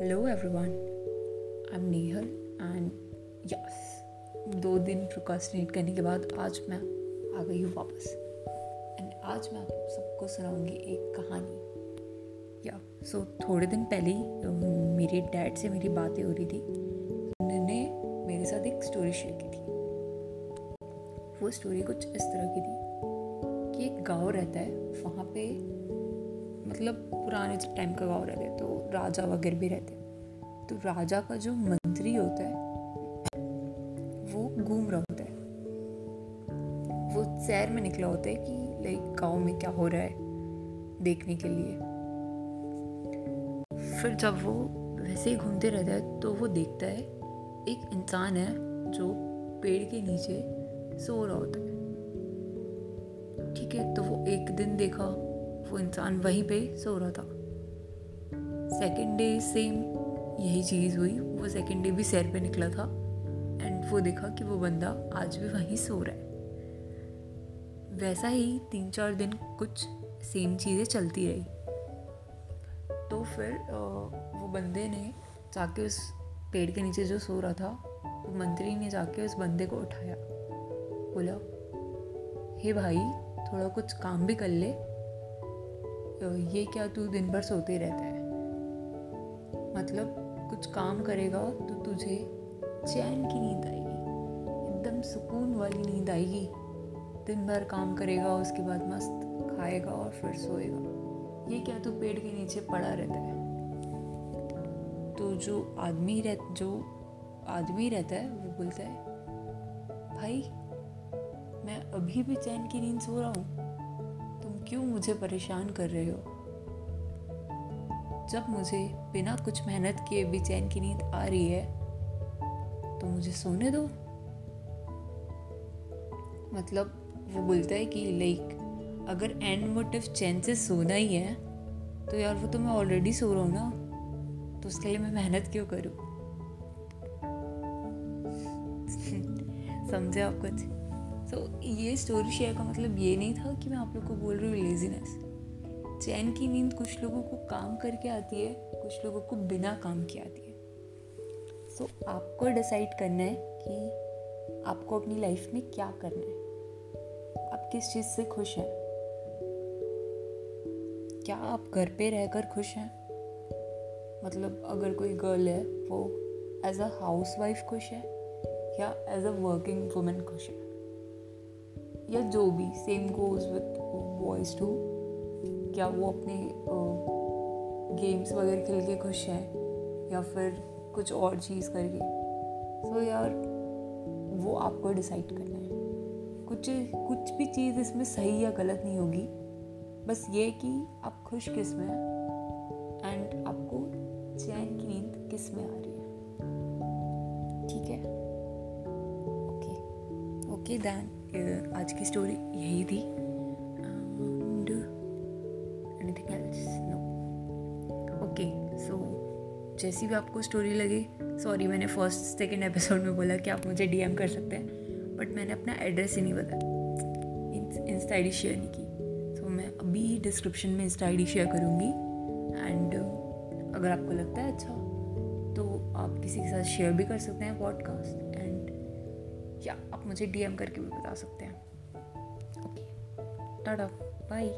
Hello everyone I am Nehal and yes दो दिन procrastinate करने के बाद आज मैं आ गई हूँ वापस। एंड आज मैं आप सबको सुनाऊँगी एक कहानी। या सो so, थोड़े दिन पहले ही मेरे डैड से मेरी बातें हो रही थी। उन्होंने मेरे साथ एक स्टोरी शेयर की थी। वो स्टोरी कुछ इस तरह की थी कि एक गाँव रहता है वहाँ पे मतलब पुराने टाइम का गाँव रहता है तो राजा वगैरह भी रहते तो राजा का जो मंत्री होता है, वो घूम रहा होता है। वो शहर में निकला होता है कि लाइक गाँव में क्या हो रहा है देखने के लिए। फिर जब वो वैसे ही घूमते रहता है तो वो देखता है, एक इंसान है जो पेड़ के नीचे सो रहा होता है। ठीक है तो वो एक दिन देखा वो इंसान वहीं पे सो रहा था। सेकेंड डे सेम यही चीज़ हुई। वो सेकेंड डे भी सैर पे निकला था एंड वो देखा कि वो बंदा आज भी वहीं सो रहा है। वैसा ही तीन चार दिन कुछ सेम चीज़ें चलती रही। तो फिर वो बंदे ने जाके उस पेड़ के नीचे जो सो रहा था, वो मंत्री ने जाके उस बंदे को उठाया। बोला, हे hey भाई, थोड़ा कुछ काम भी कर ले ये क्या तू दिन भर सोते रहता है? मतलब कुछ काम करेगा तो तुझे चैन की नींद आएगी। एकदम सुकून वाली नींद आएगी। दिन भर काम करेगा, उसके बाद मस्त खाएगा और फिर सोएगा। ये क्या तू पेड़ के नीचे पड़ा रहता है? तो जो आदमी रह, जो आदमी रहता है, वो बोलता है, भाई, मैं अभी भी चैन की नींद सो रहा हूँ। क्यों मुझे परेशान कर रहे हो? जब मुझे बिना कुछ मेहनत किए भी चैन की नींद आ रही है तो मुझे सोने दो। मतलब वो बोलता है कि लाइक अगर एंड मोटिव चैन से सोना ही है तो यार वो तो मैं ऑलरेडी सो रहा हूँ ना तो उसके लिए मैं मेहनत क्यों करूँ? समझे आप कुछ? तो ये स्टोरी शेयर का मतलब ये नहीं था कि मैं आप लोग को बोल रही हूँ लेजीनेस चैन की नींद कुछ लोगों को काम करके आती है कुछ लोगों को बिना काम के आती है. सो so, आपको डिसाइड करना है कि आपको अपनी लाइफ में क्या करना है. आप किस चीज़ से खुश हैं? क्या आप घर पे रहकर खुश हैं? मतलब अगर कोई गर्ल है वो एज अ हाउस वाइफ खुश है या एज अ वर्किंग वुमेन खुश है? या जो भी same goes with boys too क्या वो अपने गेम्स वगैरह खेल के खुश हैं या फिर कुछ और चीज़ करके? सो so, यार वो आपको डिसाइड करना है। कुछ कुछ भी चीज़ इसमें सही या गलत नहीं होगी। बस ये कि आप खुश किसमें हैं एंड आपको चैन की नींद किसमें आ रही है। ओके दैन आज की स्टोरी यही थी। Anything else no okay so जैसी भी आपको स्टोरी लगे सॉरी मैंने फ़र्स्ट सेकेंड एपिसोड में बोला कि आप मुझे डीएम कर सकते हैं बट मैंने अपना एड्रेस ही नहीं बताया। इंस्टा आई शेयर नहीं की। तो मैं अभी डिस्क्रिप्शन में इंस्टा आईडी शेयर करूँगी। एंड अगर आपको लगता है अच्छा तो आप किसी के साथ शेयर भी कर सकते हैं पॉडकास्ट आप मुझे डीएम करके भी बता सकते हैं। Okay tata bye